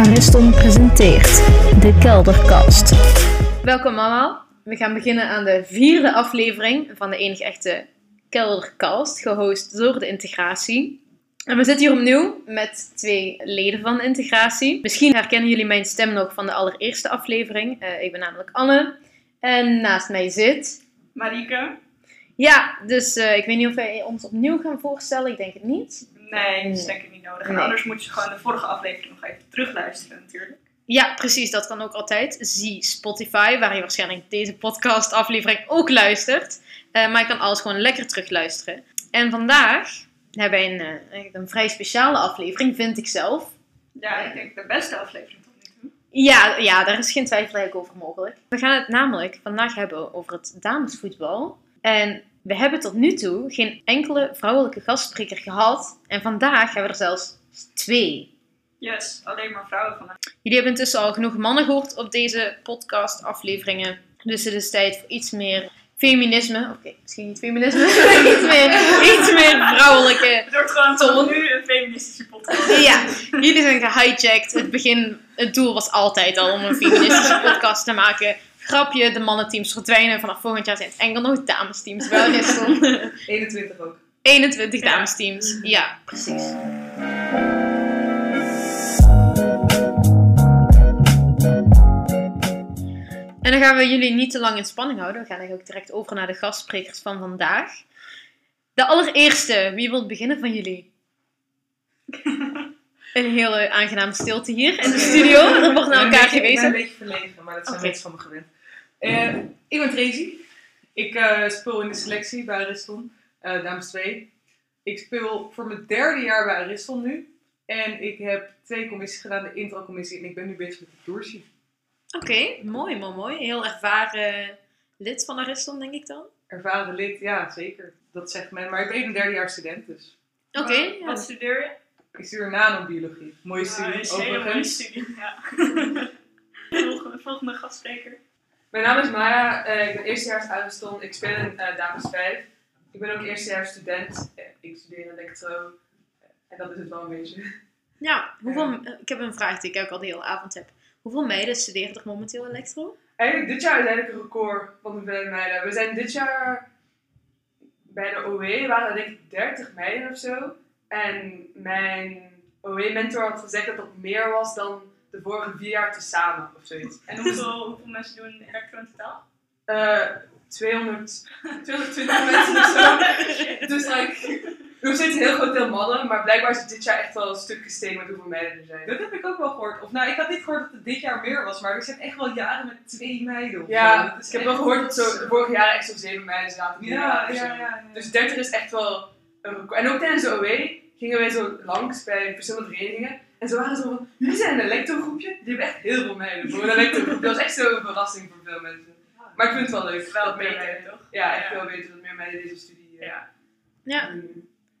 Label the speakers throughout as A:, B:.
A: Ariston presenteert De Kelderkast.
B: Welkom allemaal. We gaan beginnen aan de vierde aflevering van de enige echte Kelderkast, gehost door de integratie. En we zitten hier opnieuw met twee leden van de integratie. Misschien herkennen jullie mijn stem nog van de allereerste aflevering. Eh, ik ben namelijk Anne. En naast mij zit...
C: Marike?
B: Ja, dus eh, ik weet niet of wij ons opnieuw gaan voorstellen. Ik denk het niet.
C: Nee, dat is denk ik niet nodig. En
B: Nee.
C: anders moet je gewoon de vorige aflevering nog even terugluisteren natuurlijk.
B: Ja, precies. Dat kan ook altijd. Zie Spotify, waar je waarschijnlijk deze podcast aflevering ook luistert. Eh, maar je kan alles gewoon lekker terugluisteren. En vandaag hebben wij een, eh, een vrij speciale aflevering, vind ik zelf.
C: Ja, ik denk de beste aflevering tot nu toe.
B: Ja, ja, daar is geen twijfel eigenlijk over mogelijk. We gaan het namelijk vandaag hebben over het damesvoetbal. En we hebben tot nu toe geen enkele vrouwelijke gastspreker gehad. En vandaag hebben we er zelfs twee.
C: Yes, alleen maar vrouwen vandaag.
B: Jullie hebben intussen al genoeg mannen gehoord op deze podcast-afleveringen. Dus het is tijd voor iets meer feminisme. Oké, misschien niet feminisme. iets, meer, iets meer vrouwelijke.
C: Het wordt gewoon
B: Ton.
C: tot nu een feministische podcast.
B: Ja, jullie zijn gehijacked. Het begin, het doel was altijd al om een feministische podcast te maken. Grapje, de mannenteams verdwijnen. Vanaf volgend jaar zijn het enkel nog damesteams. Wel, Riston?
D: 21 ook.
B: 21
C: Ja.
B: damesteams. Ja, precies. En dan gaan we jullie niet te lang in spanning houden. We gaan eigenlijk ook direct over naar de gastsprekers van vandaag. De allereerste, wie wil beginnen van jullie? Een hele aangename stilte hier in de studio. Er wordt naar
D: Ik ben
B: elkaar
D: een beetje- Ik ben een beetje verlegen, maar dat zijn
B: Oké.
D: mensen van me gewend. Eh, ik ben Tracy. Ik eh, speel in de selectie bij Ariston, eh dames 2. Ik speel voor mijn derde jaar bij Ariston nu. En ik heb twee commissies gedaan, de intro-commissie en ik ben nu bezig met de toursie.
B: Oké, mooi, mooi, mooi. Heel ervaren lid van Ariston, denk ik dan.
D: Ervaren lid, ja zeker. Dat zegt men. Maar ik ben een derdejaars student dus.
B: Oké,
C: Wat-
B: ja.
C: Wat studeer je?
D: Ik studeer nanobiologie. Mooie studie
C: is een hele mooie studie, ja. volgende, volgende gastspreker.
D: Mijn naam is Maya, eh, ik ben eerstejaars Ariston, ik speel in eh, Dames 5. Ik ben ook eerstejaars student, Eh, ik studeer elektro. En dat is het wel een beetje.
B: Ja, hoeveel, ik heb een vraag die ik ook al de hele avond heb. Hoeveel meiden studeren er momenteel elektro?
D: Eigenlijk dit jaar is eigenlijk een record van hoeveelheid meiden. We zijn dit jaar bij de OE, waren er denk ik 30 meiden of zo. En mijn OE-mentor had gezegd dat dat meer was dan de vorige vier jaar tezamen of zoiets.
C: En hoeveel, hoeveel mensen doen elektro in totaal?
D: Eh 200, 220 mensen of zo. Dus like, nog steeds een heel groot deel mannen, maar blijkbaar is het dit jaar echt wel een stuk gestegen met hoeveel meiden er zijn.
E: Dat heb ik ook wel gehoord. Of nou, ik had niet gehoord dat het dit jaar meer was, maar er zijn echt wel jaren met twee meiden.
D: Ja, ik heb wel gehoord dat zo de vorige jaren echt zo zeven meiden zaten.
E: Ja,
D: Ja,
E: ja, ja. ja.
D: Dus 30 is echt wel. En ook tijdens de OE gingen wij zo langs bij verschillende verenigingen. En ze waren zo van, jullie zijn een elektrogroepje? Die hebben echt heel veel meiden voor een elektrogroep. Dat was echt zo'n verrassing voor veel mensen. Maar ik vind het wel leuk.
C: Wel
D: dat
C: meer meiden, toch?
D: Ja, echt
C: Ja.
D: wel beter dat meer meiden deze studie eh,
C: Ja.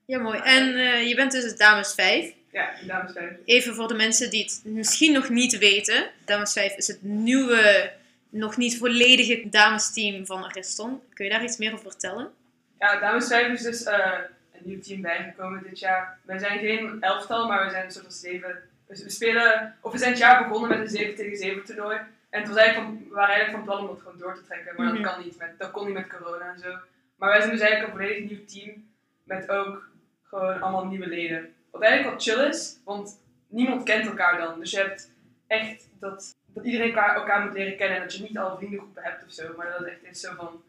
B: Ja, mooi. En eh, je bent dus dames 5.
D: Ja, dames vijf.
B: Even voor de mensen die het misschien nog niet weten. Dames 5 is het nieuwe, nog niet volledige damesteam van Ariston. Kun je daar iets meer over vertellen?
D: Ja, dames 5 is dus eh, een nieuw team bijgekomen dit jaar. Wij zijn geen elftal, maar we zijn een soort van zeven. We spelen, of we zijn het jaar begonnen met een 7 tegen 7 toernooi. En het was eigenlijk van, we waren eigenlijk van plan om het gewoon door te trekken, maar
B: Mhm.
D: dat kan niet. Met, dat kon niet met corona en zo. Maar wij zijn dus eigenlijk een volledig nieuw team met ook gewoon allemaal nieuwe leden. Wat eigenlijk wat chill is, want niemand kent elkaar dan. Dus je hebt echt dat, dat iedereen elkaar, elkaar moet leren kennen en dat je niet al vriendengroepen hebt of zo. Maar dat is echt is zo van,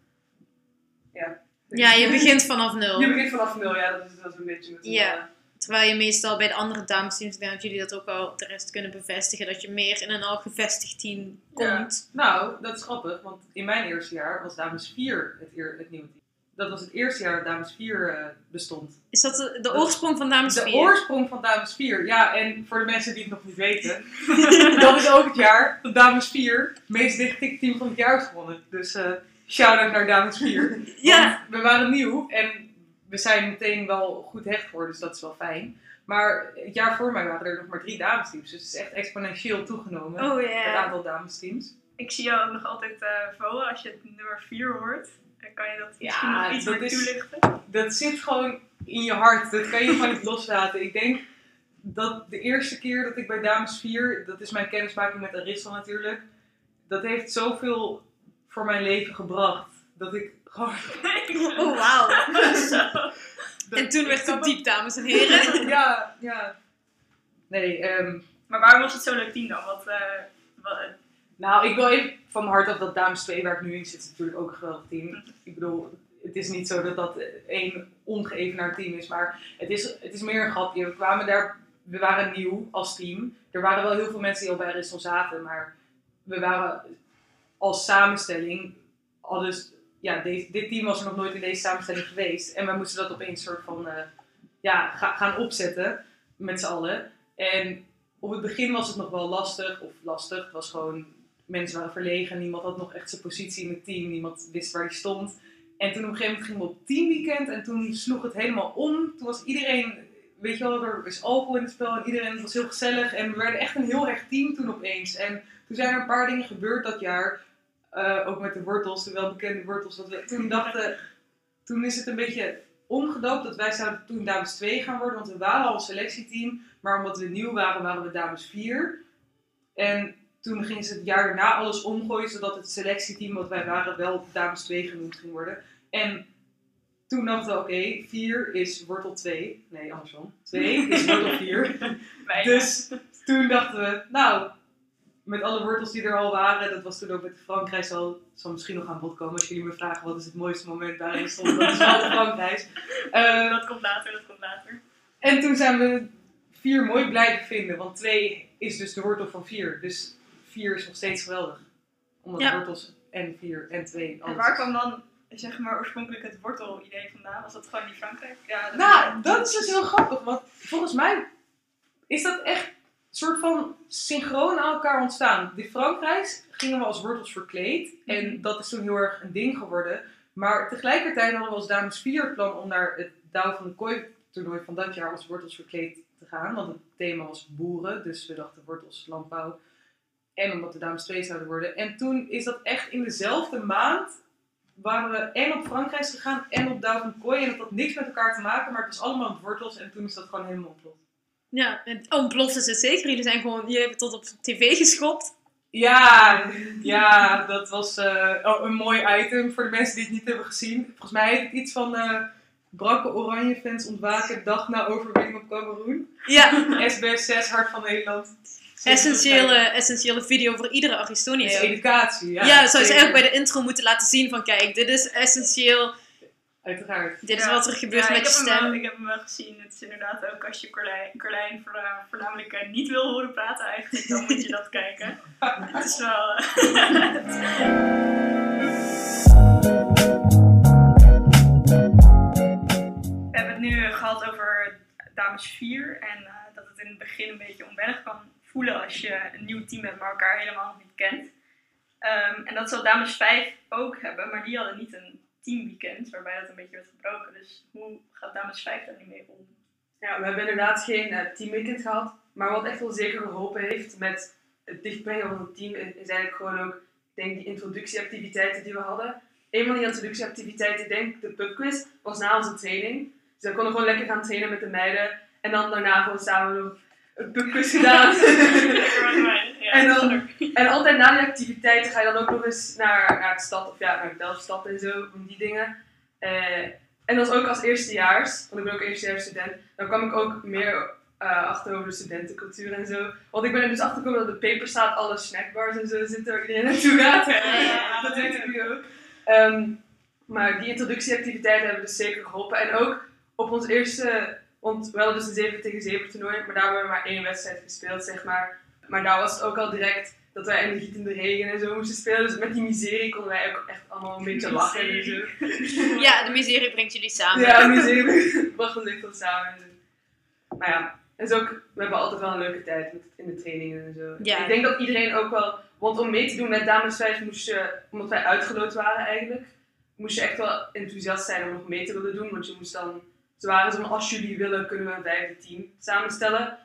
D: ja.
B: Ja, je begint vanaf nul.
D: Je begint vanaf nul, ja, dat is, dat is een beetje met
B: Ja.
D: eh,
B: Terwijl je meestal bij de andere damesteams, ik denk dat jullie dat ook wel de rest kunnen bevestigen, dat je meer in een al gevestigd team komt.
E: Nou, dat is grappig, want in mijn eerste jaar was Dames 4 het, eer, het nieuwe team. Dat was het eerste jaar dat Dames 4 eh, bestond.
B: Is dat de, de oorsprong van Dames
E: De
B: 4?
E: oorsprong van Dames 4, ja, en voor de mensen die het nog niet weten, dat is ook het jaar dat Dames 4 het meest dichtgetikt team van het jaar is gewonnen. Dus eh shout-out naar Dames 4.
B: Ja.
E: We waren nieuw en we zijn meteen wel goed hecht geworden, dus dat is wel fijn. Maar het jaar voor mij waren er nog maar drie damesteams, dus het is echt exponentieel toegenomen,
B: Oh
E: het aantal damesteams.
C: Ik zie jou ook nog altijd voor als je het nummer 4 hoort. Dan kan je dat misschien
E: Ja,
C: nog iets meer toelichten?
E: Dat zit gewoon in je hart, dat kan je gewoon niet loslaten. Ik denk dat de eerste keer dat ik bij Dames 4, dat is mijn kennismaking met Arissa natuurlijk, dat heeft zoveel voor mijn leven gebracht. Dat ik gewoon.
B: Oh, wauw. En toen werd het diep, dames en heren.
E: Ja, ja. Nee, ehm,
C: Maar waarom was het zo'n leuk team dan? Wat, eh, wat,
E: Nou, ik wil even van mijn hart af dat Dames 2, waar ik nu in zit, is natuurlijk ook een geweldig team. Ik bedoel, het is niet zo dat dat één ongeëvenaard team is, maar het is, het is meer een grapje. We kwamen daar, we waren nieuw als team. Er waren wel heel veel mensen die al bij Rissel zaten, maar we waren als samenstelling, al dus, ja, dit team was er nog nooit in deze samenstelling geweest. En we moesten dat opeens soort van, eh, ja, ga- gaan opzetten met z'n allen. En op het begin was het nog wel lastig, of lastig, het was gewoon, mensen waren verlegen, niemand had nog echt zijn positie in het team, niemand wist waar hij stond. En toen op een gegeven moment gingen we op teamweekend en toen sloeg het helemaal om. Toen was iedereen, weet je wel, er is alcohol in het spel en iedereen was heel gezellig. En we werden echt een heel erg team toen opeens. En toen zijn er een paar dingen gebeurd dat jaar, eh, ook met de wortels, de welbekende wortels, dat we toen dachten, toen is het een beetje omgedoopt dat wij zouden toen dames 2 gaan worden, want we waren al een selectieteam. Maar omdat we nieuw waren, waren we dames 4. En toen gingen ze het jaar daarna alles omgooien, zodat het selectieteam wat wij waren wel dames 2 genoemd ging worden. En toen dachten we, oké, 4 is wortel 2. Nee, andersom. 2 is wortel 4.
C: wij,
E: Dus toen dachten we, nou, met alle wortels die er al waren, dat was toen ook met Frankrijk al, zal misschien nog aan bod komen als jullie me vragen wat is het mooiste moment daarin stond, dat is wel Frankrijk. Eh,
C: dat komt later, dat komt later.
E: en toen zijn we vier mooi blijven vinden, want twee is dus de wortel van vier. Dus vier is nog steeds geweldig. Omdat
B: Ja.
E: wortels en vier en twee.
C: En
E: alles
C: waar kwam dan, zeg maar, oorspronkelijk het wortel-idee vandaan? Was dat gewoon die Frankrijk? Ja, dat
E: Nou, dat is dus heel grappig, want volgens mij is dat echt soort van synchroon aan elkaar ontstaan. De Frankrijks gingen we als wortels verkleed en dat is toen heel erg een ding geworden. Maar tegelijkertijd hadden we als dames vier het plan om naar het Douw van de Kooi toernooi van dat jaar als wortels verkleed te gaan. Want het thema was boeren, dus we dachten wortels landbouw. En omdat de dames twee zouden worden. En toen is dat echt in dezelfde maand waren we en op Frankrijk gegaan en op Douw van de Kooi. En dat had niks met elkaar te maken, maar het was allemaal wortels. En toen is dat gewoon helemaal ontploft.
B: Ja, en oh, ontploft is het zeker. Jullie zijn gewoon, jullie hebben tot op tv geschopt.
E: Ja, ja, dat was eh, oh, een mooi item voor de mensen die het niet hebben gezien. Volgens mij heet het iets van eh brakke oranje fans ontwaken dag na overwinning op Cameroen.
B: Ja,
E: SBS 6, Hart van Nederland.
B: essentiële, essentiële video voor iedere Aristonië.
E: is educatie. Ja,
B: Ja, zou je eigenlijk bij de intro moeten laten zien van kijk, dit is essentieel.
E: Uiteraard.
B: Dit is
C: Ja.
B: wat er gebeurt
C: Ja,
B: met
C: ik
B: je
C: heb hem wel-
B: stem.
C: ik heb hem wel gezien. Het is inderdaad ook als je Carlijn, Carlijn voorna- voornamelijk niet wil horen praten eigenlijk, dan moet je dat kijken. Het is wel... We hebben het nu eh, gehad over dames 4 en eh, dat het in het begin een beetje onwennig kan voelen als je een nieuw team hebt, maar elkaar helemaal nog niet kent. Ehm, en dat zal dames 5 ook hebben, maar die hadden niet een teamweekend waarbij dat een beetje werd gebroken. Dus hoe gaat dames 5 daar nu mee om?
D: Ja, we hebben inderdaad geen eh, teamweekend gehad. Maar wat echt wel zeker geholpen heeft met het dichtbrengen van het team, is, is eigenlijk gewoon ook, ik denk, die introductieactiviteiten die we hadden. Een van die introductieactiviteiten, ik denk de pubquiz, was na onze training. Dus dan konden we gewoon lekker gaan trainen met de meiden. En dan daarna gewoon samen nog een pubquiz gedaan. En dan- En altijd na die activiteiten ga je dan ook nog eens naar, naar de stad of ja, naar Delftstad en zo, van die dingen. Eh, en dat is ook als eerstejaars, want ik ben ook eerstejaars student, dan kwam ik ook meer eh, achter over de studentencultuur en zo. Want ik ben er dus achter gekomen dat op de paper staat alle snackbars en zo zitten waar iedereen naartoe gaat.
C: Ja,
D: dat weet ik nu ook. Ehm, maar die introductieactiviteiten hebben dus zeker geholpen. En ook op ons eerste, want we hadden dus een 7 tegen 7 toernooi, maar daar hebben we maar één wedstrijd gespeeld, zeg maar. Maar daar was het ook al direct dat wij in de gietende regen en zo moesten spelen. Dus met die miserie konden wij ook echt allemaal een beetje lachen en zo.
B: Ja, de miserie brengt jullie samen.
D: Ja, miserie bracht ons echt wel samen. Maar ja, en zo ook, we hebben altijd wel een leuke tijd met, in de trainingen en zo.
B: Ja.
D: Ik denk dat iedereen ook wel, want om mee te doen met Dames 5 moest je, omdat wij uitgeloot waren eigenlijk, moest je echt wel enthousiast zijn om nog mee te willen doen. Want je moest dan, ze waren zo van, als jullie willen kunnen we een vijfde team samenstellen.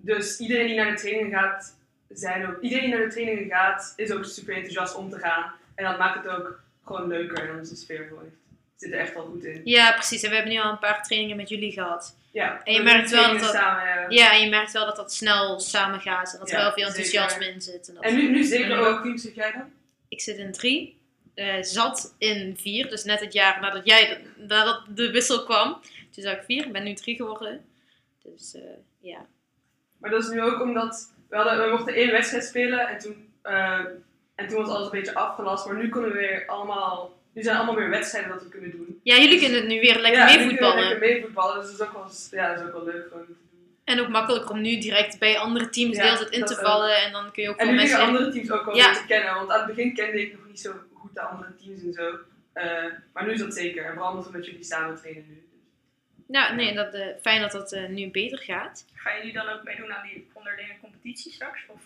D: Dus iedereen die naar de trainingen gaat, zijn ook, iedereen die naar de trainingen gaat, is ook super enthousiast om te gaan. En dat maakt het ook gewoon leuker en onze sfeer echt zit er echt al goed in.
B: Ja, precies. En we hebben nu al een paar trainingen met jullie gehad.
D: Ja,
B: En je merkt wel dat dat-
D: samen.
B: Ja, en je merkt wel dat dat snel samen gaat. En dat er
D: Ja,
B: wel veel
D: zeker.
B: enthousiasme in zit. En dat
D: En nu, nu zeker
E: in
D: ook.
E: welk team zit jij dan?
B: Ik zit in drie. eh, zat in vier. Dus net het jaar nadat jij de, nadat de wissel kwam. Toen zat ik vier. Ik ben nu drie geworden. Dus eh, ja.
D: Maar dat is nu ook omdat we, hadden, we mochten één wedstrijd spelen en toen, eh, en toen was alles een beetje afgelast. Maar nu kunnen we weer allemaal, nu zijn allemaal weer wedstrijden dat we kunnen doen.
B: Ja, jullie kunnen het nu weer lekker
D: ja,
B: mee
D: nu kunnen we
B: voetballen.
D: Lekker mee voetballen, dus dat is ook wel, ja, dat is ook wel leuk gewoon om te doen.
B: En ook makkelijker om nu direct bij andere teams
D: Ja,
B: de hele tijd in te
D: ook.
B: vallen. En dan kun je ook
D: En leren
B: mensen...
D: andere teams ook wel
B: Ja.
D: weer te kennen, want aan het begin kende ik nog niet zo goed de andere teams en zo. Eh, maar nu is dat zeker, en vooral omdat we met jullie samen trainen nu.
B: Nou, nee, dat, eh, fijn dat dat eh, nu beter gaat.
C: Gaan jullie dan ook meedoen aan die onderlinge competitie straks? Of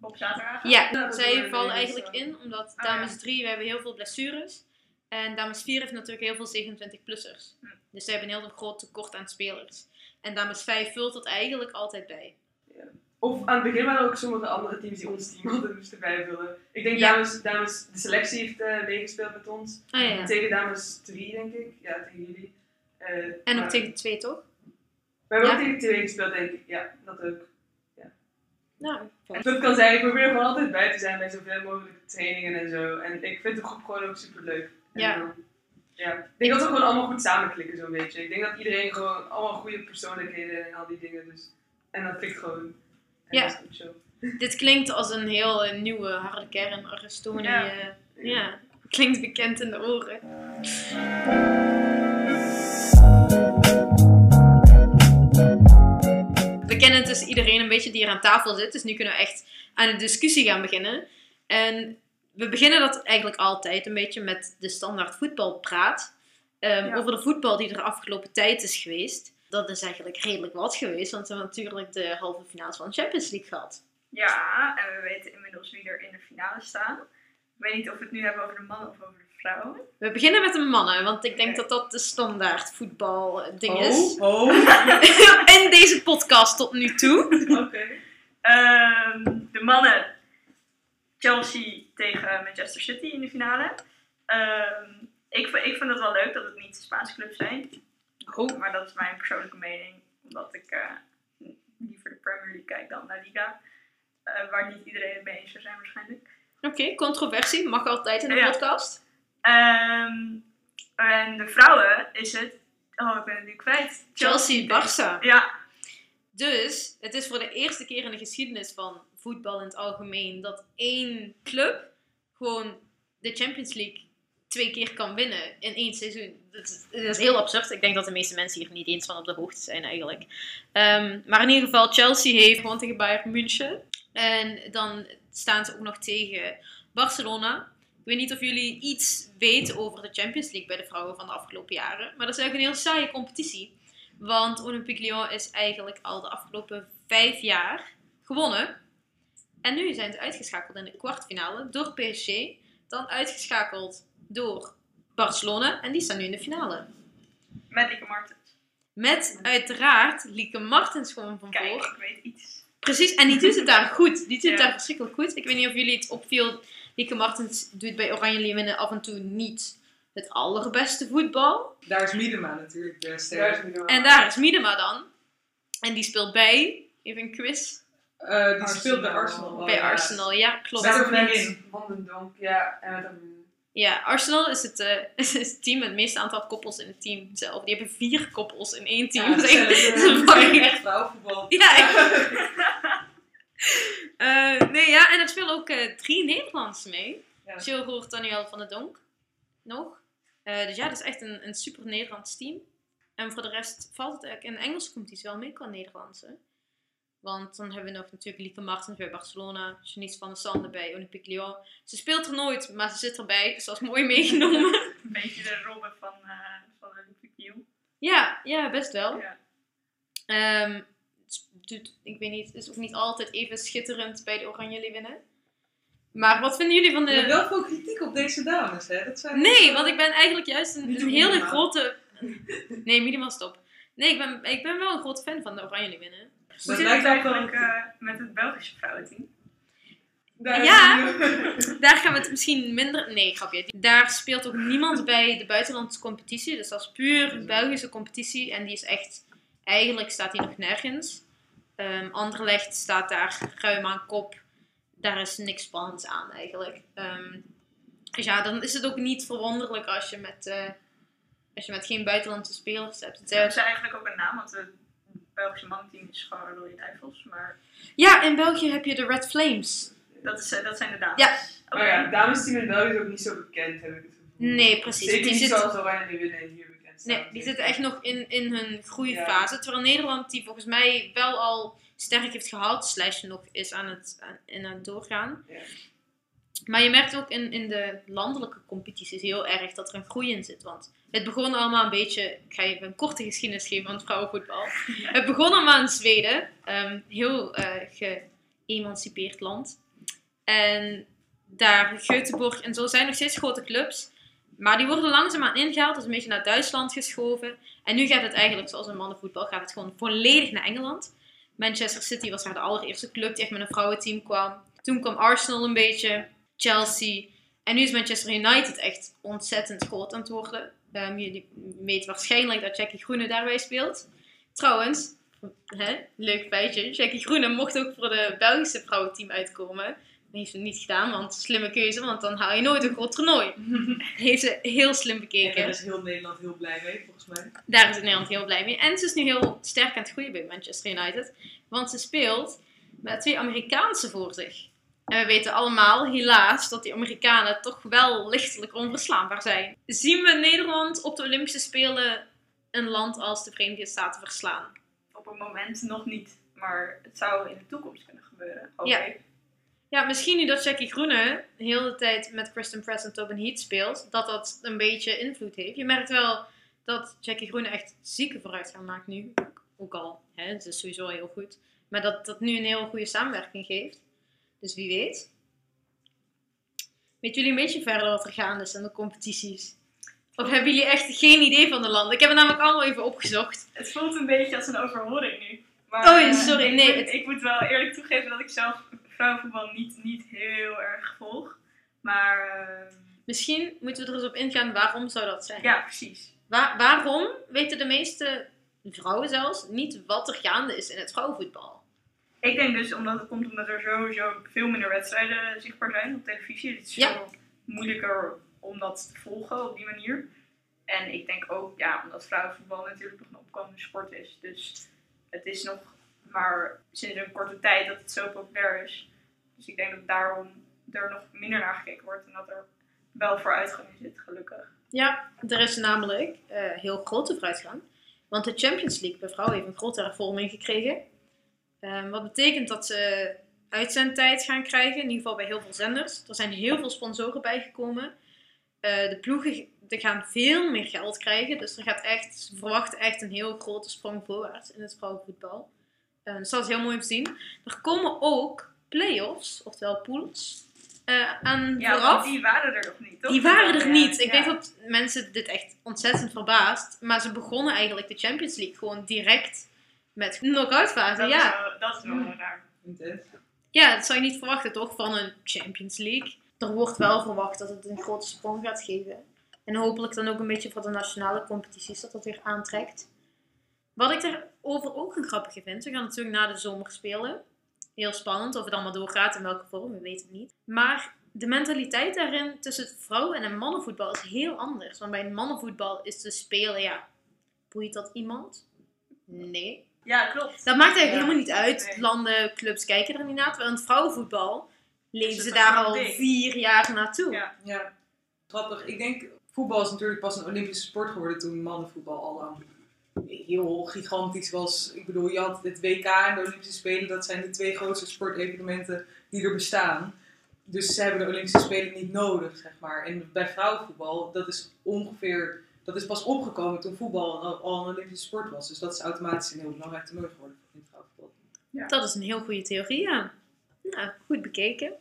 C: op zaterdag?
B: Ja,
D: Ja,
B: zij vallen
D: dus,
B: eigenlijk
D: eh.
B: in, omdat
C: Ah,
B: dames
C: ja.
B: 3, we hebben heel veel blessures. En dames 4 heeft natuurlijk heel veel 27-plussers.
C: Hm.
B: Dus zij hebben een heel groot tekort aan spelers. En dames 5 vult dat eigenlijk altijd bij.
D: Of aan het begin waren er ook sommige andere teams die ons team hadden moesten bijvullen. Ik denk
B: Ja.
D: dames, dames, de selectie heeft eh, meegespeeld met ons.
B: Ah ja.
D: Tegen dames 3, denk ik. Ja, tegen jullie. Eh,
B: En ook
D: maar-
B: tegen 2, toch?
D: We hebben
B: Ja.
D: ook tegen 2 gespeeld, denk ik. Ja, dat ook.
B: Nou,
D: En dat kan zijn, ik probeer gewoon altijd bij te zijn bij zoveel mogelijk trainingen en zo. En ik vind de groep gewoon ook super leuk.
B: Ja.
D: ja. Ik denk dat we gewoon allemaal goed samenklikken, zo'n beetje. Ik denk dat iedereen gewoon allemaal goede persoonlijkheden en al die dingen. Dus, en dat klikt gewoon. En
B: Ja.
D: dat is goed zo.
B: Dit klinkt als een heel eh, nieuwe harde kern. Aristoni,
C: Ja.
B: ja. ja. Klinkt bekend in de oren. We kennen dus iedereen een beetje die hier aan tafel zit. Dus nu kunnen we echt aan de discussie gaan beginnen. En we beginnen dat eigenlijk altijd een beetje met de standaard voetbalpraat. Ehm,
C: Ja.
B: Over de voetbal die er de afgelopen tijd is geweest. Dat is eigenlijk redelijk wat geweest. Want we hebben natuurlijk de halve finales van de Champions League gehad.
C: Ja, en we weten inmiddels wie er in de finale staan. Ik weet niet of we het nu hebben over de mannen of over de vrouwen.
B: We beginnen met de mannen, want ik denk dat dat de standaard voetbal eh, ding
E: oh,
B: is.
E: Oh,
B: In deze podcast tot nu toe.
E: oké.
C: Ehm, de mannen Chelsea tegen Manchester City in de finale. Ehm, ik, ik vind het wel leuk dat het niet de Spaanse clubs zijn.
B: Oh.
C: Maar dat is mijn persoonlijke mening. Omdat ik eh, liever de Premier League kijk dan La Liga. Eh, waar niet iedereen het mee eens zou zijn waarschijnlijk.
B: Oké, controversie. Mag altijd in de
C: Ja.
B: podcast.
C: Ehm, en de vrouwen is het... Oh, ik ben het nu kwijt.
B: Chelsea-Barça.
C: Ja,
B: Dus, het is voor de eerste keer in de geschiedenis van voetbal in het algemeen dat één club gewoon de Champions League twee keer kan winnen in één seizoen. Dat is, dat is heel absurd. Ik denk dat de meeste mensen hier niet eens van op de hoogte zijn eigenlijk. Ehm, maar in ieder geval, Chelsea heeft gewoon tegen Bayern München. En dan staan ze ook nog tegen Barcelona. Ik weet niet of jullie iets weten over de Champions League bij de vrouwen van de afgelopen jaren. Maar dat is eigenlijk een heel saaie competitie. Want Olympique Lyon is eigenlijk al de afgelopen vijf jaar gewonnen. En nu zijn ze uitgeschakeld in de kwartfinale door PSG. Dan uitgeschakeld door Barcelona. En die staan nu in de finale.
C: met Lieke Martens.
B: Met uiteraard Lieke Martens gewoon van
C: Kijk,
B: voor.
C: ik weet iets.
B: Precies, en die doet het daar goed. Die doet het
C: Ja.
B: daar verschrikkelijk goed. Ik weet niet of jullie het opviel. Lieke Martens doet bij Oranje Leeuwinnen af en toe niet het allerbeste voetbal.
E: Daar is Miedema natuurlijk
D: nu
B: En daar is Miedema dan. En die speelt bij, even een quiz,
E: Eh, die
D: Arsenal.
E: speelt bij Arsenal.
D: Oh,
B: bij
D: ja.
B: Arsenal. Ja, klopt.
E: Met een vriendin.
D: Van den Donk, ja. En met een...
B: Ja, Arsenal is het, eh, is het team met het meeste aantal koppels in het team zelf. Die hebben vier koppels in één team.
E: Ja,
B: Dat is echt-
E: gezellig.
B: dat is een fucking-
E: echt vrouwenvoetbal.
B: Ja, ik- Eh, nee, ja, en er spelen ook eh, drie Nederlanders mee.
E: Ja.
B: Jill Roert, Daniel van der Donk. Nog. Eh, dus ja, dat is echt een, een super Nederlands team. En voor de rest valt het eigenlijk in Engelse competitie wel mee qua Nederlandse. Want dan hebben we nog natuurlijk Lieke Martens bij Barcelona. Janice van der Sande bij Olympique Lyon. Ze speelt er nooit, maar ze zit erbij. Dus dat is mooi meegenomen.
C: Een beetje de Robben van, van Olympique Lyon.
B: ja, ja, best wel.
C: Ja.
B: Ehm, doet, ik weet niet, het is ook niet altijd even schitterend bij de Oranje Leeuwinnen. Maar wat vinden jullie van de...
E: wel veel kritiek op deze dames, hè? Dat zijn
B: Nee, want ik ben eigenlijk juist een, een hele grote... Nee, minimaal stop. Nee, ik ben, ik ben wel een groot fan van de Oranje Leeuwinnen.
C: Hoe
E: Dat
C: zit
E: lijkt
C: het eigenlijk eh, met het Belgische vrouwenteam?
D: Daar
B: Ja. Daar gaan we het misschien minder... Nee, grapje. Daar speelt ook niemand bij de buitenlandse competitie. Dus dat is puur Belgische competitie. En die is echt... Eigenlijk staat die nog nergens. Ehm Anderlecht staat daar ruim aan kop. Daar is niks spannends aan eigenlijk. Ehm, dus ja, dan is het ook niet verwonderlijk als je met, eh, als je met geen buitenlandse spelers hebt. Het,
C: hebben eigenlijk ook een naam, want het Belgische mannenteam is gewoon Rode Duivels. Maar
B: ja, in België heb je de Red Flames.
C: dat, is, eh, dat zijn de dames.
B: Ja.
C: Oké.
D: Maar ja, damesteam in België is ook niet zo bekend, heb ik het gevoel.
B: Nee, precies.
D: Zeker niet
B: zit-
D: zoals Oranje winnen hier.
B: Nee, die zitten echt nog in, in hun groeifase.
D: Ja.
B: Terwijl Nederland die volgens mij wel al sterk heeft gehaald, slash nog is aan het, aan, in aan het doorgaan.
D: Ja.
B: Maar je merkt ook in, in de landelijke competities heel erg dat er een groei in zit. Want het begon allemaal een beetje, ik ga even een korte geschiedenis geven van het vrouwenvoetbal. Het begon allemaal in Zweden, ehm, heel eh geëmancipeerd land. En daar, Göteborg en zo, zijn nog steeds grote clubs. Maar die worden langzaamaan ingehaald, dus een beetje naar Duitsland geschoven. En nu gaat het eigenlijk, zoals in mannenvoetbal, gaat het gewoon volledig naar Engeland. Manchester City was daar de allereerste club die echt met een vrouwenteam kwam. Toen kwam Arsenal een beetje, Chelsea. En nu is Manchester United echt ontzettend groot aan het worden. Ehm, jullie weten waarschijnlijk dat Jackie Groene daarbij speelt. Trouwens, hè, leuk feitje. Jackie Groene mocht ook voor de Belgische vrouwenteam uitkomen. Dat heeft ze niet gedaan, want slimme keuze, want dan haal je nooit een groot toernooi. heeft ze heel slim
E: En
B: bekeken.
E: daar is heel Nederland heel blij mee, volgens mij.
B: Daar is Nederland heel blij mee. En ze is nu heel sterk aan het groeien bij Manchester United. Want ze speelt met twee Amerikaanse voor zich. En we weten allemaal, helaas, dat die Amerikanen toch wel lichtelijk onverslaanbaar zijn. Zien we Nederland op de Olympische Spelen een land als de Verenigde Staten verslaan?
C: Op het moment nog niet, maar het zou in de toekomst kunnen gebeuren.
B: Ja. Ja, misschien nu dat Jackie Groene de hele tijd met Kristen Press en Tobin Heat speelt, dat dat een beetje invloed heeft. Je merkt wel dat Jackie Groene echt zieke vooruitgang maakt nu. Ook al, hè, het is sowieso heel goed. Maar dat dat nu een heel goede samenwerking geeft. Dus wie weet. Weet jullie een beetje verder wat er gaande is in de competities? Of hebben jullie echt geen idee van de landen? Ik heb het namelijk allemaal even opgezocht.
C: Het voelt een beetje als een overhoring nu. Maar,
B: Oh,
C: eh,
B: sorry,
C: ik
B: nee,
C: Moet,
B: het-
C: Ik moet wel eerlijk toegeven dat ik zelf vrouwenvoetbal niet, niet heel erg volg. Maar ehm,
B: Misschien moeten we er eens op ingaan waarom zou dat zijn.
C: ja, precies.
B: Wa- waarom weten de meeste vrouwen zelfs niet wat er gaande is in het vrouwenvoetbal?
C: Ik denk dus omdat het komt omdat er sowieso veel minder wedstrijden zichtbaar zijn op televisie. Het is
B: Ja.
C: veel moeilijker om dat te volgen op die manier. En ik denk ook, ja, omdat vrouwenvoetbal natuurlijk nog een opkomende sport is. Dus het is nog maar sinds een korte tijd dat het zo populair is. Dus ik denk dat daarom er nog minder naar gekeken wordt en dat er wel vooruitgang in zit, gelukkig.
B: Ja, er is namelijk eh, heel grote vooruitgang. Want de Champions League bij vrouwen heeft een grote hervorming gekregen. Ehm, wat betekent dat ze uitzendtijd gaan krijgen, in ieder geval bij heel veel zenders. Er zijn heel veel sponsoren bijgekomen. Eh, de ploegen die gaan veel meer geld krijgen. Dus er gaat echt, ze verwachten echt een heel grote sprong voorwaarts in het vrouwenvoetbal. Eh, dus dat is heel mooi om te zien. Er komen ook play-offs, oftewel pools, eh, aan
C: Ja,
B: vooraf.
C: die waren er nog niet, toch?
B: Die waren er
C: Ja,
B: niet. Ik
C: ja.
B: denk dat mensen dit echt ontzettend verbaast. Maar ze begonnen eigenlijk de Champions League gewoon direct met knock-out fase.
C: Dat,
B: Ja.
C: is wel, dat is wel raar.
B: Ja, dat zou je niet verwachten toch van een Champions League. Er wordt wel verwacht dat het een grote sprong gaat geven. En hopelijk dan ook een beetje voor de nationale competities dat dat weer aantrekt. Wat ik daarover ook een grappige vind, we gaan natuurlijk na de zomer spelen. Heel spannend of het allemaal doorgaat in welke vorm, we weten het niet. Maar de mentaliteit daarin tussen het vrouwen- en het mannenvoetbal is heel anders. Want bij het mannenvoetbal is te spelen, ja, boeit dat iemand? Nee.
C: Ja, klopt.
B: Dat maakt eigenlijk
C: Ja.
B: helemaal niet uit.
C: Nee.
B: Landen, clubs kijken er niet naar. Terwijl in het vrouwenvoetbal leven ze
C: een
B: daar al
C: ding.
B: vier jaar naartoe.
C: Ja.
E: Ja, grappig. Ik denk, voetbal is natuurlijk pas een Olympische sport geworden toen mannenvoetbal al lang heel gigantisch was. Ik bedoel, je had het WK en de Olympische Spelen, dat zijn de twee grootste sportevenementen die er bestaan. Dus ze hebben de Olympische Spelen niet nodig, zeg maar. En bij vrouwenvoetbal, dat is ongeveer, dat is pas opgekomen toen voetbal al, een Olympische sport was. Dus dat is automatisch een heel belangrijk toernooi geworden in het vrouwenvoetbal.
B: Dat is een heel goede theorie, ja. Nou, goed bekeken.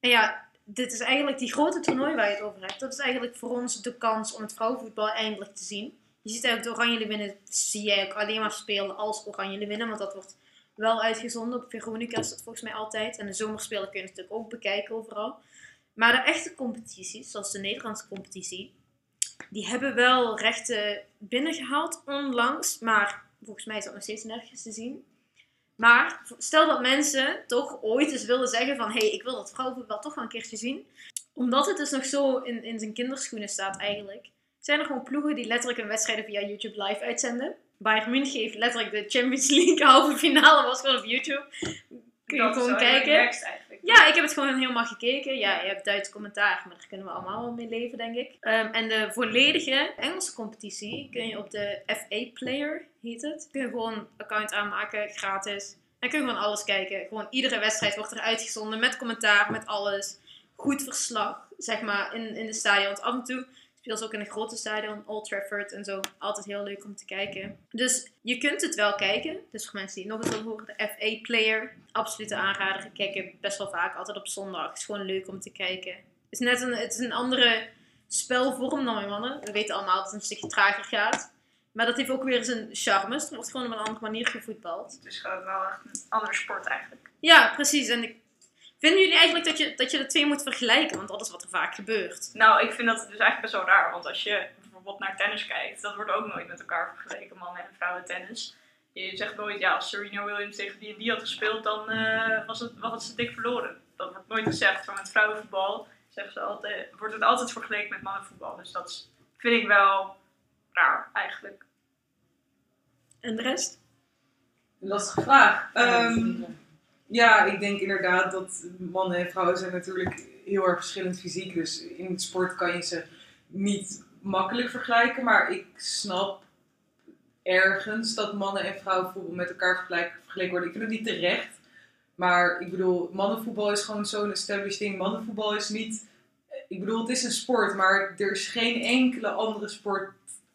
B: En ja, dit is eigenlijk die grote toernooi waar je het over hebt. Dat is eigenlijk voor ons de kans om het vrouwenvoetbal eindelijk te zien. Je ziet eigenlijk de Oranje Leeuwinnen, zie jij ook alleen maar spelen als Oranje Leeuwinnen. Want dat wordt wel uitgezonden. Op Veronica is dat volgens mij altijd. En de zomerspelen kun je natuurlijk ook bekijken overal. Maar de echte competities, zoals de Nederlandse competitie, die hebben wel rechten binnengehaald onlangs. Maar volgens mij is dat nog steeds nergens te zien. Maar stel dat mensen toch ooit eens willen zeggen van... hé, hey, ik wil dat vrouwenvoetbal toch wel een keertje zien. Omdat het dus nog zo in, in zijn kinderschoenen staat eigenlijk... zijn er gewoon ploegen die letterlijk hun wedstrijden via YouTube live uitzenden. Bayern München heeft letterlijk de Champions League halve finale was gewoon op YouTube. Kun je
C: Dat
B: gewoon kijken. Ja, ik heb het gewoon helemaal gekeken. Ja, je hebt Duits commentaar, maar daar kunnen we allemaal wel mee leven, denk ik. Ehm, en de volledige Engelse competitie kun je op de FA Player, heet het. Kun je gewoon een account aanmaken, gratis. En kun je gewoon alles kijken. Gewoon iedere wedstrijd wordt er uitgezonden met commentaar, met alles. Goed verslag, zeg maar, in, in de stadion. Want af en toe spelen ze ook in een grote stadion, Old Trafford en zo. Altijd heel leuk om te kijken. Dus je kunt het wel kijken. Dus voor mensen die nog eens willen horen, de FA Player. Absolute aanrader. Ik kijk het best wel vaak, altijd op zondag. Het is gewoon leuk om te kijken. Het is net een, het is een andere spelvorm dan bij mannen. We weten allemaal dat het een stukje trager gaat. Maar dat heeft ook weer zijn charmes. Er wordt gewoon op een andere manier gevoetbald.
C: Het is gewoon wel echt een andere sport eigenlijk.
B: Ja, precies. En ik, vinden jullie eigenlijk dat je, dat je de twee moet vergelijken? Want dat is wat er vaak gebeurt.
C: Nou, ik vind dat dus eigenlijk best wel raar. Want als je bijvoorbeeld naar tennis kijkt, dat wordt ook nooit met elkaar vergeleken, mannen en vrouwen tennis. Je zegt nooit, ja, als Serena Williams tegen die en die had gespeeld, dan eh, was, het, was het dik verloren. Dat wordt nooit gezegd. Van met vrouwenvoetbal zeggen ze altijd, wordt het altijd vergeleken met mannenvoetbal. Dus dat is, vind ik wel raar eigenlijk.
B: En de rest?
E: Lastige vraag. Ehm, ja, ik denk inderdaad dat mannen en vrouwen zijn natuurlijk heel erg verschillend fysiek. Dus in het sport kan je ze niet makkelijk vergelijken. Maar ik snap ergens dat mannen en vrouwenvoetbal met elkaar vergeleken worden. Ik vind het niet terecht. Maar ik bedoel, mannenvoetbal is gewoon zo'n established ding. Mannenvoetbal is niet... Ik bedoel, het is een sport, maar er is geen enkele andere sport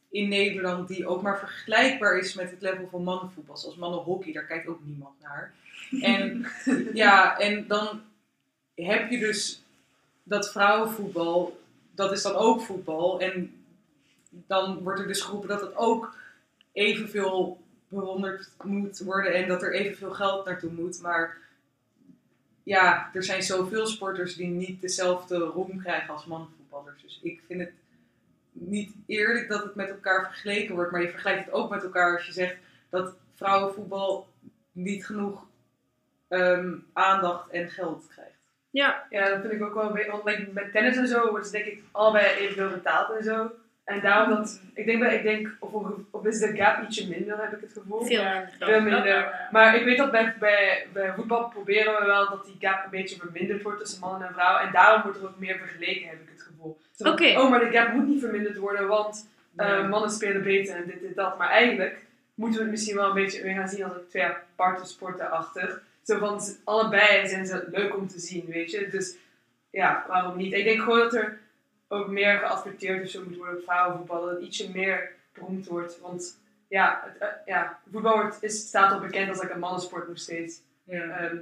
E: in Nederland die ook maar vergelijkbaar is met het level van mannenvoetbal. Zoals mannenhockey, daar kijkt ook niemand naar. En ja, en dan heb je dus dat vrouwenvoetbal, dat is dan ook voetbal. En dan wordt er dus geroepen dat het ook evenveel bewonderd moet worden en dat er evenveel geld naartoe moet. Maar ja, er zijn zoveel sporters die niet dezelfde roem krijgen als mannenvoetballers. Dus ik vind het niet eerlijk dat het met elkaar vergeleken wordt. Maar je vergelijkt het ook met elkaar als je zegt dat vrouwenvoetbal niet genoeg ehm, aandacht en geld krijgt.
B: Ja,
D: Ja, dat vind ik ook wel. een beetje- Want like, met tennis en zo wordt het denk ik allebei evenveel betaald en zo. En daarom dat, ik denk, bij, ik denk of, of is de gap ietsje minder, heb ik het gevoel.
B: veel minder.
D: Veel minder. Maar ik weet dat bij, bij, bij voetbal proberen we wel dat die gap een beetje verminderd wordt tussen mannen en vrouwen. En daarom wordt er ook meer vergeleken, heb ik het gevoel. Zo
B: Oké.
D: Oh, maar de gap moet niet verminderd worden, want eh, mannen spelen beter en dit, dit, dat. Maar eigenlijk moeten we het misschien wel een beetje weer gaan zien als twee aparte sporten achter. Zo van, allebei zijn ze leuk om te zien, weet je. Dus ja, waarom niet? Ik denk gewoon dat er ook meer geadverteerd of zo moet worden op vrouwenvoetbal. Dat het ietsje meer beroemd wordt. Want ja, het, eh, ja voetbal wordt, is, staat al bekend als like, een mannensport nog steeds.
E: Ja.
D: Ehm,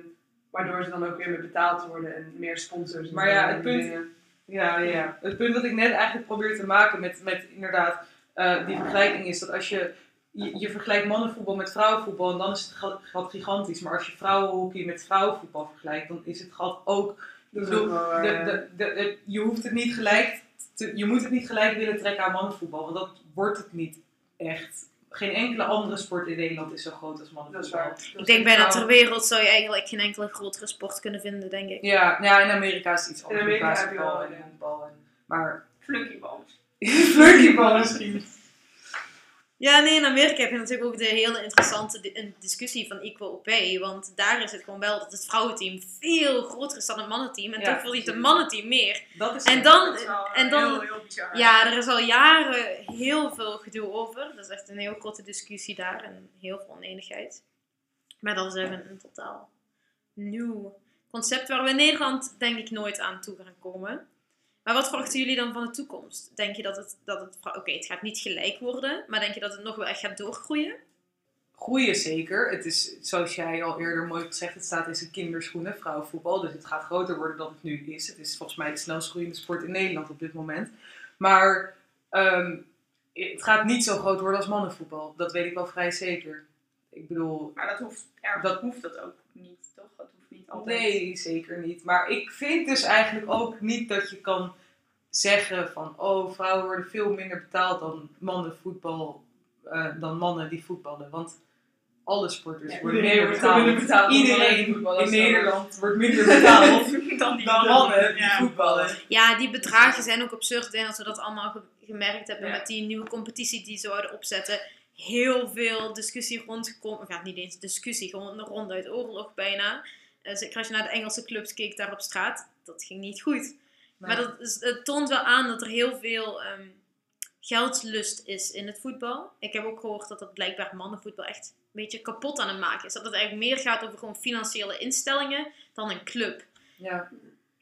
D: waardoor ze dan ook weer meer betaald worden en meer sponsors. en
E: Maar ja, het punt-
D: dingen.
E: Ja, ja. Het punt dat ik net eigenlijk probeer te maken met, met inderdaad eh, die vergelijking is dat als je, je, je vergelijkt mannenvoetbal met vrouwenvoetbal en dan is het ga- gat gigantisch. Maar als je vrouwenhockey met vrouwenvoetbal vergelijkt, dan is het gat ook. Bedoel,
D: wel
E: de, de, de, je hoeft het niet gelijk te, je moet het niet gelijk willen trekken aan mannenvoetbal, want dat wordt het niet echt. Geen enkele andere sport in Nederland is zo groot als
D: Dat is
E: mannenvoetbal.
B: Ik denk bijna ter wereld zou je eigenlijk geen enkele grotere sport kunnen vinden, denk ik.
E: Ja, nou ja, in Amerika is het iets anders.
D: Amerika
E: met
D: heb je
E: basketbal
D: wel,
E: en
D: ja.
E: honkbal. En, maar
C: Flunkybal.
E: Misschien.
B: Ja, nee, in Amerika heb je natuurlijk ook de hele interessante discussie van equal pay. Want daar is het gewoon wel dat het vrouwenteam veel groter is dan het mannenteam. En
E: Ja,
B: toch verdient het mannenteam meer.
E: Dat is
B: En dan,
C: Dat is wel
B: en dan
C: heel, heel bizar.
B: Ja, er is al jaren heel veel gedoe over. Dat is echt een heel grote discussie daar en heel veel oneenigheid. Maar dat is even een totaal nieuw concept waar we in Nederland denk ik nooit aan toe gaan komen. Maar wat verwachten jullie dan van de toekomst? Denk je dat het, dat het oké, het gaat niet gelijk worden, maar denk je dat het nog wel echt gaat doorgroeien?
E: Groeien zeker. Het is, zoals jij al eerder mooi gezegd, het staat in zijn kinderschoenen, vrouwenvoetbal. Dus het gaat groter worden dan het nu is. Het is volgens mij de snelst groeiende sport in Nederland op dit moment. Maar ehm, het gaat niet zo groot worden als mannenvoetbal. Dat weet ik wel vrij zeker. ik bedoel,
C: Maar dat hoeft,
E: Dat-
C: hoeft dat ook niet, toch? Dat hoeft niet altijd.
E: Nee, zeker niet. Maar ik vind dus eigenlijk ook niet dat je kan zeggen van oh, vrouwen worden veel minder betaald dan mannen voetbal, eh, dan mannen die voetballen. Want alle sporters
D: Ja,
E: worden minder
D: wordt
E: betaald. Iedereen in. Nederland wordt minder betaald
C: dan die
E: dan mannen die
C: Ja.
E: voetballen.
B: Ja, die bedragen zijn ook absurd. Denk dat we dat allemaal ge- gemerkt hebben
D: Ja.
B: met die nieuwe competitie die ze zouden opzetten. Heel veel discussie rondgekomen. Of ja, niet eens discussie, gewoon een ronde uit oorlog bijna. Eh, zeker als je naar de Engelse clubs keek daar op straat. Dat ging niet goed. Maar dat is, het toont wel aan dat er heel veel ehm, geldlust is in het voetbal. Ik heb ook gehoord dat dat blijkbaar mannenvoetbal echt een beetje kapot aan het maken is. Dat het eigenlijk meer gaat over gewoon financiële instellingen dan een club.
E: Ja,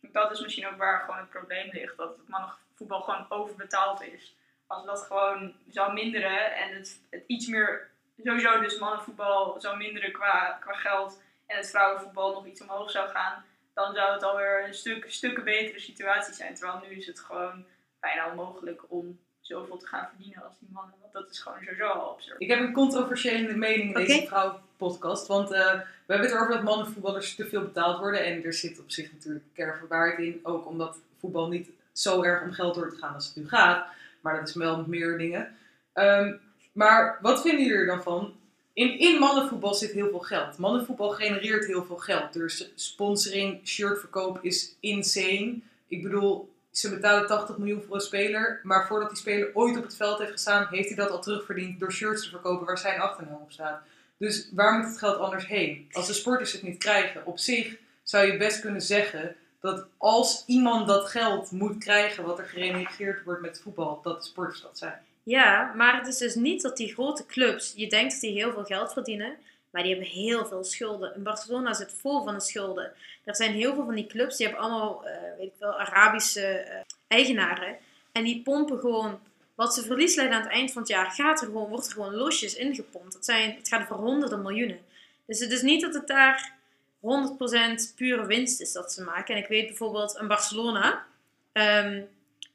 C: Dat is misschien ook waar gewoon het probleem ligt. Dat het mannenvoetbal gewoon overbetaald is. Als dat gewoon zou minderen en het, het iets meer... Sowieso dus mannenvoetbal zou minderen qua, qua geld. En het vrouwenvoetbal nog iets omhoog zou gaan. Dan zou het alweer een stuk, stukken betere situatie zijn. Terwijl nu is het gewoon bijna onmogelijk om zoveel te gaan verdienen als die mannen. Want dat is gewoon sowieso al absurd.
E: Ik heb een controversiële mening in deze
B: Oké.
E: vrouwenpodcast. Want eh, we hebben het erover dat mannenvoetballers te veel betaald worden. En er zit op zich natuurlijk een kern van waarheid in. Ook omdat voetbal niet zo erg om geld door te gaan als het nu gaat. Maar dat is wel met meer dingen. Ehm, maar wat vinden jullie er dan van? In, in mannenvoetbal zit heel veel geld. Mannenvoetbal genereert heel veel geld. Dus sponsoring, shirtverkoop is insane. Ik bedoel, ze betalen 80 miljoen voor een speler. Maar voordat die speler ooit op het veld heeft gestaan, heeft hij dat al terugverdiend door shirts te verkopen waar zijn achternaam op staat. Dus waar moet het geld anders heen? Als de sporters het niet krijgen, op zich zou je best kunnen zeggen dat als iemand dat geld moet krijgen wat er gerenegeerd wordt met voetbal, dat de sporters dat zijn.
B: Ja, maar het is dus niet dat die grote clubs, je denkt dat die heel veel geld verdienen, maar die hebben heel veel schulden. In Barcelona zit vol van de schulden. Er zijn heel veel van die clubs, die hebben allemaal, eh, weet ik wel, Arabische eh, eigenaren. En die pompen gewoon, wat ze verlies leiden aan het eind van het jaar, gaat er gewoon, wordt er gewoon losjes ingepompt. Dat zijn, het gaat voor honderden miljoenen. Dus het is niet dat het daar 100% pure winst is dat ze maken. En ik weet bijvoorbeeld een Barcelona, ehm,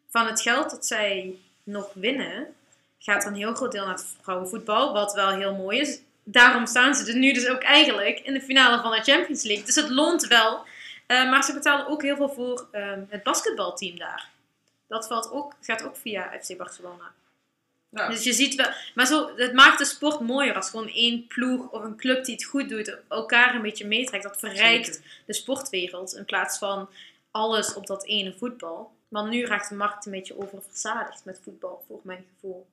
B: van het geld dat zij nog winnen, gaat er een heel groot deel naar het vrouwenvoetbal, wat wel heel mooi is. Daarom staan ze dus nu dus ook eigenlijk in de finale van de Champions League. Dus het loont wel. Eh, maar ze betalen ook heel veel voor ehm, het basketbalteam daar. Dat valt ook, gaat ook via FC Barcelona.
E: Ja.
B: Dus je ziet wel, maar zo, het maakt de sport mooier als gewoon één ploeg of een club die het goed doet, elkaar een beetje meetrekt. Dat verrijkt
E: Zeker.
B: de sportwereld in plaats van alles op dat ene voetbal. Want nu raakt de markt een beetje oververzadigd met voetbal, voor mijn gevoel.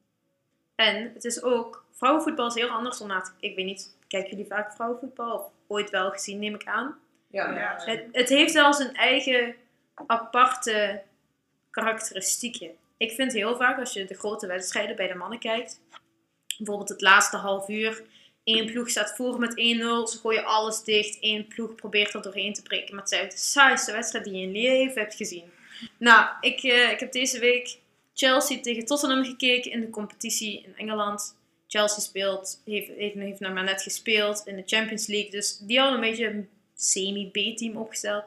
B: En het is ook, vrouwenvoetbal is heel anders dan na Ik weet niet, kijken jullie vaak vrouwenvoetbal? Of ooit wel gezien, neem ik aan.
E: Ja,
C: Ja.
B: Het, het heeft wel zijn eigen aparte karakteristieken. Ik vind heel vaak als je de grote wedstrijden bij de mannen kijkt, bijvoorbeeld het laatste half uur, één ploeg staat voor met 1-0, ze gooien alles dicht, één ploeg probeert er doorheen te breken, maar het is de saaiste wedstrijd die je in je leven hebt gezien. Nou, ik, eh, ik heb deze week Chelsea tegen Tottenham gekeken in de competitie in Engeland. Chelsea speelt, heeft, heeft, heeft nog net gespeeld in de Champions League, dus die hadden een beetje een semi-B-team opgesteld.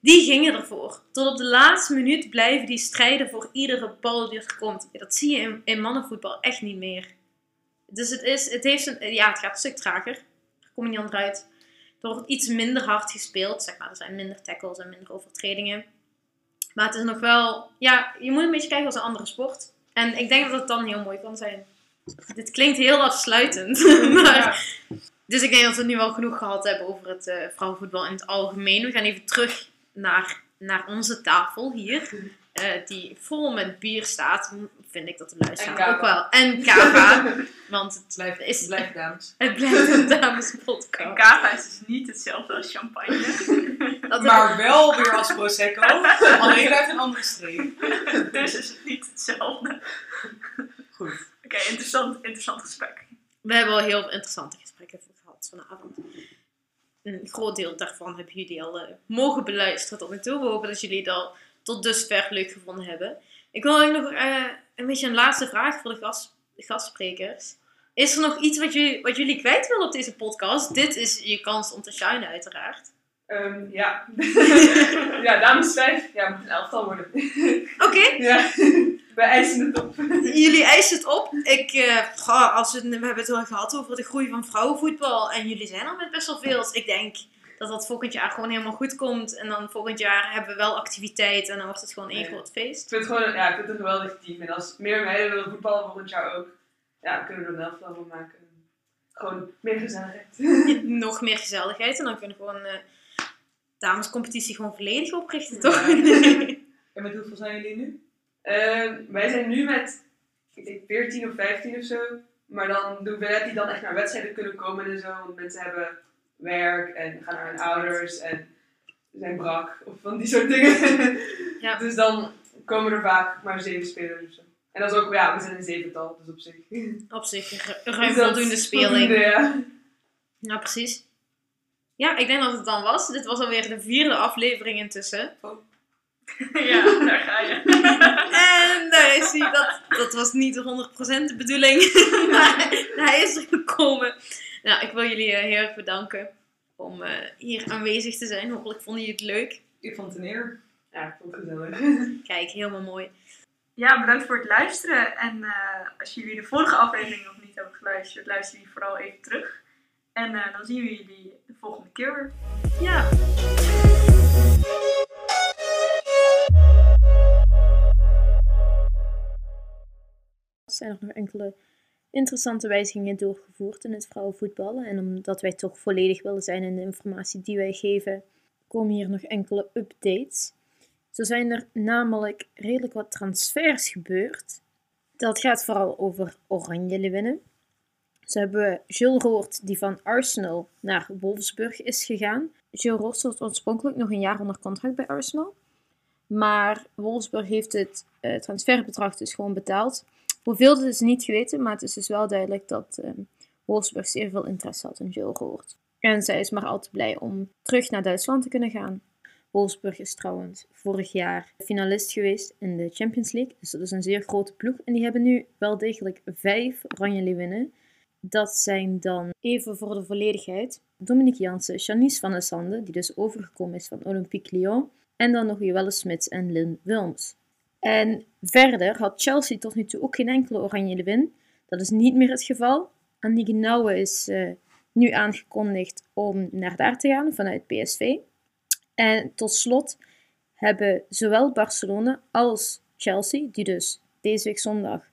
B: Die gingen ervoor. Tot op de laatste minuut blijven die strijden voor iedere bal die er komt. Dat zie je in, in mannenvoetbal echt niet meer. Dus het, is, het, heeft een, ja, het gaat een stuk trager. Daar kom je niet onderuit. Er wordt iets minder hard gespeeld. Zeg maar. Er zijn minder tackles en minder overtredingen. Maar het is nog wel... Ja, je moet een beetje kijken als een andere sport. En ik denk dat het dan heel mooi kan zijn. Dit klinkt heel afsluitend. maar, dus ik denk dat we nu wel genoeg gehad hebben over het eh, vrouwenvoetbal in het algemeen. We gaan even terug naar, naar onze tafel hier. eh, die vol met bier staat. Vind ik dat de
D: En
B: luisteraar ook wel. En kava. want het,
E: Blijf,
B: is,
E: blijf dames.
B: het blijft een
C: En
B: damespodcast.
C: kava is dus niet hetzelfde als champagne.
B: Dat
E: Maar wel weer als Prosecco, alleen uit een andere streek.
C: dus is het niet hetzelfde.
E: Goed.
C: Oké, interessant, interessant gesprek.
B: We hebben al heel interessante gesprekken gehad vanavond. Een groot deel daarvan hebben jullie al eh, mogen beluisteren tot nu toe. We hopen dat jullie het al tot dusver leuk gevonden hebben. Ik wil eigenlijk nog eh, een beetje een laatste vraag voor de, gast, de gastsprekers. Is er nog iets wat jullie, wat jullie kwijt willen op deze podcast? Dit is je kans om te shinen uiteraard.
D: Ehm, ja. ja, dames 5. Ja, moet een elftal worden.
B: Oké,
D: ja. Wij eisen het op.
B: Jullie eisen het op. Ik, eh, als we, we hebben het wel gehad over de groei van vrouwenvoetbal. En jullie zijn al met best wel veel. Dus ik denk dat dat volgend jaar gewoon helemaal goed komt. En dan volgend jaar hebben we wel activiteit. En dan wordt het gewoon één
D: Ja.
B: groot
D: Ik
B: feest.
D: vind het gewoon ja, ik vind het een geweldig team. En als meer meiden willen voetballen volgend jaar ook, ja, kunnen we er een elftal van maken. Gewoon meer gezelligheid.
B: Nog meer gezelligheid. En dan kunnen we gewoon eh damescompetitie gewoon volledig oprichten, toch?
E: En met hoeveel zijn jullie nu?
D: Ehm, wij zijn nu met, ik denk 14 of 15 of zo. Maar dan de hoeveelheid die dan echt naar wedstrijden kunnen komen en zo. Want mensen hebben werk en gaan naar hun ouders en zijn brak of van die soort dingen.
B: Ja.
D: Dus dan komen er vaak maar zeven spelers of zo. En dat is ook, ja, we zijn een zevental, dus op zich.
B: Op zich ru- ruim
D: Dus
B: voldoende speling.
D: voldoende, ja.
B: Ja, precies. Ja, ik denk dat het dan was. Dit was alweer de vierde aflevering intussen.
C: ja, daar ga je.
B: En daar is hij. Dat, dat was niet 100% de bedoeling. maar hij is er gekomen. Nou, ik wil jullie eh, heel erg bedanken om eh, hier aanwezig te zijn. Hopelijk vonden jullie het leuk.
E: Ik vond het een eer.
D: Ja, ik vond het gezellig.
B: Kijk, helemaal mooi.
C: Ja, bedankt voor het luisteren. En eh, als jullie de vorige aflevering nog niet hebben geluisterd, luister die vooral even terug. En eh, dan zien we jullie de volgende keer.
B: Ja. Er zijn nog enkele interessante wijzigingen doorgevoerd in het vrouwenvoetbal. En omdat wij toch volledig willen zijn in de informatie die wij geven, komen hier nog enkele updates. Zo zijn er namelijk redelijk wat transfers gebeurd. Dat gaat vooral over Oranje Leeuwinnen. Ze hebben Jules Roord, die van Arsenal naar Wolfsburg is gegaan. Jules Roord stond oorspronkelijk nog een jaar onder contract bij Arsenal. Maar Wolfsburg heeft het eh, transferbedrag dus gewoon betaald. Hoeveel dat is niet geweten, maar het is dus wel duidelijk dat eh, Wolfsburg zeer veel interesse had in Jules Roord. En zij is maar al te blij om terug naar Duitsland te kunnen gaan. Wolfsburg is trouwens vorig jaar finalist geweest in de Champions League. Dus dat is een zeer grote ploeg. En die hebben nu wel degelijk vijf Oranje Leeuwinnen. Dat zijn dan even voor de volledigheid Dominique Jansen, Janice van der Sande, die dus overgekomen is van Olympique Lyon. En dan nog Joelle Smits en Lynn Wilms. En verder had Chelsea tot nu toe ook geen enkele Oranje Leeuwin. Dat is niet meer het geval. Annie Nouwen is eh, nu aangekondigd om naar daar te gaan vanuit PSV. En tot slot hebben zowel Barcelona als Chelsea, die dus deze week zondag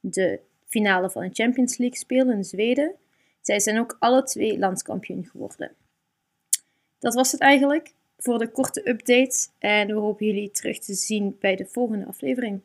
B: de finale van de Champions League spelen in Zweden, zij zijn ook alle twee landskampioen geworden. Dat was het eigenlijk voor de korte update en we hopen jullie terug te zien bij de volgende aflevering.